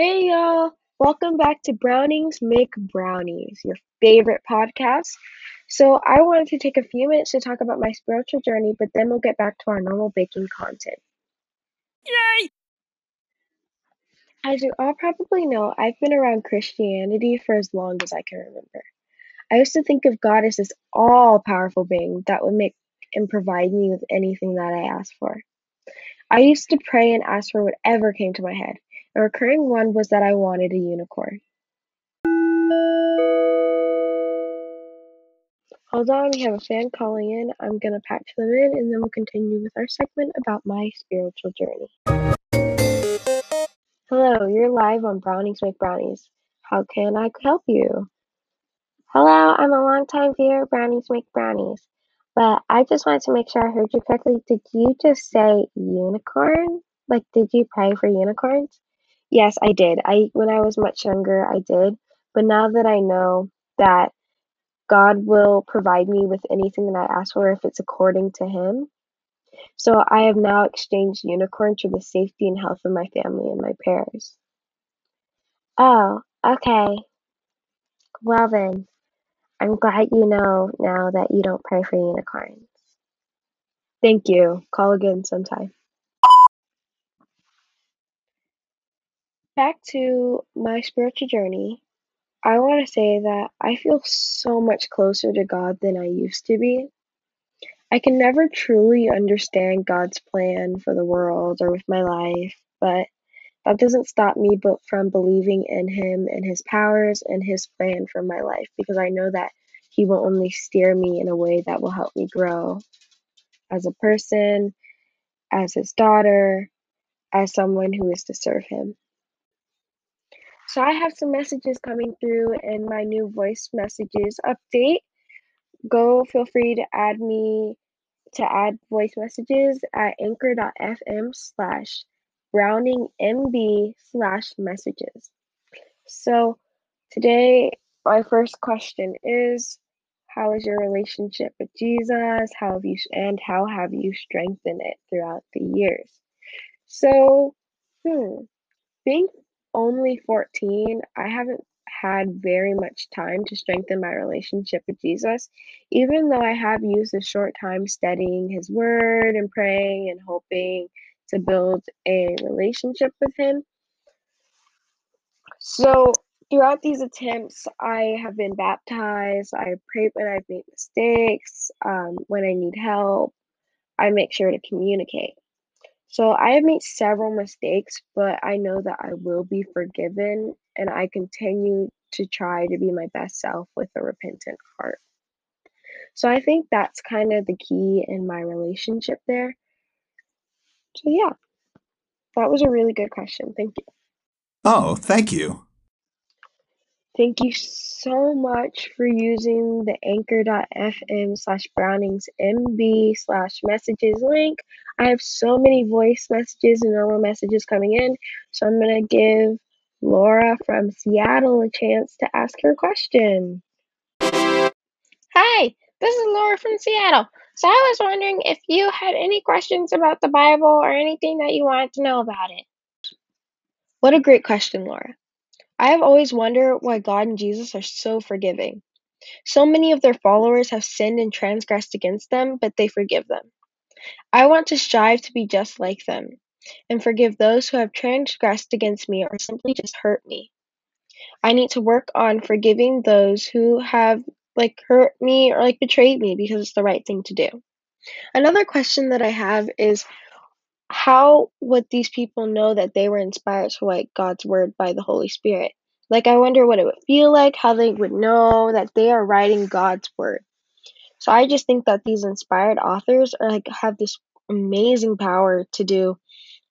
Hey y'all, welcome back to Brownings Make Brownies, your favorite podcast. So, I wanted to take a few minutes to talk about my spiritual journey, but then we'll get back to our normal baking content. Yay! As you all probably know, I've been around Christianity for as long as I can remember. I used to think of God as this all powerful being that would make and provide me with anything that I asked for. I used to pray and ask for whatever came to my head. A recurring one was that I wanted a unicorn. Hold on, we have a fan calling in. I'm gonna patch them in and then we'll continue with our segment about my spiritual journey. Hello, you're live on Brownies Make Brownies. How can I help you? Hello, I'm a longtime viewer Brownies Make Brownies. But I just wanted to make sure I heard you correctly. Did you just say unicorn? Like did you pray for unicorns? Yes, I did. I when I was much younger, I did. But now that I know that God will provide me with anything that I ask for if it's according to Him. So I have now exchanged unicorns for the safety and health of my family and my prayers. Oh, okay. Well then, I'm glad you know now that you don't pray for unicorns. Thank you. Call again sometime. Back to my spiritual journey. I want to say that I feel so much closer to God than I used to be. I can never truly understand God's plan for the world or with my life, but that doesn't stop me but from believing in him and his powers and his plan for my life because I know that he will only steer me in a way that will help me grow as a person, as his daughter, as someone who is to serve him. So I have some messages coming through in my new voice messages update. Go feel free to add me to add voice messages at anchor.fm slash browningmb slash messages. So today my first question is how is your relationship with Jesus? How have you and how have you strengthened it throughout the years? So, hmm, being only 14, I haven't had very much time to strengthen my relationship with Jesus, even though I have used a short time studying His Word and praying and hoping to build a relationship with Him. So, throughout these attempts, I have been baptized. I pray when I've made mistakes, um, when I need help. I make sure to communicate. So I have made several mistakes, but I know that I will be forgiven and I continue to try to be my best self with a repentant heart. So I think that's kind of the key in my relationship there. So yeah, that was a really good question. Thank you. Oh, thank you. Thank you so much for using the anchor.fm slash brownings mb slash messages link. I have so many voice messages and normal messages coming in, so I'm going to give Laura from Seattle a chance to ask her question. Hi, this is Laura from Seattle. So I was wondering if you had any questions about the Bible or anything that you wanted to know about it. What a great question, Laura. I have always wondered why God and Jesus are so forgiving. So many of their followers have sinned and transgressed against them, but they forgive them. I want to strive to be just like them and forgive those who have transgressed against me or simply just hurt me. I need to work on forgiving those who have like hurt me or like betrayed me because it's the right thing to do. Another question that I have is how would these people know that they were inspired to write God's word by the Holy Spirit? Like, I wonder what it would feel like, how they would know that they are writing God's word. So I just think that these inspired authors are like have this amazing power to do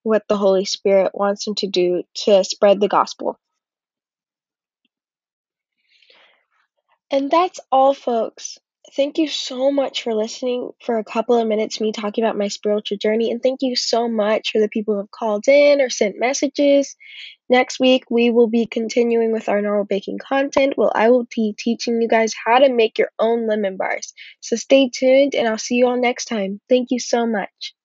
what the Holy Spirit wants them to do to spread the gospel. And that's all, folks. Thank you so much for listening for a couple of minutes, me talking about my spiritual journey. And thank you so much for the people who have called in or sent messages. Next week, we will be continuing with our normal baking content. Well, I will be teaching you guys how to make your own lemon bars. So stay tuned, and I'll see you all next time. Thank you so much.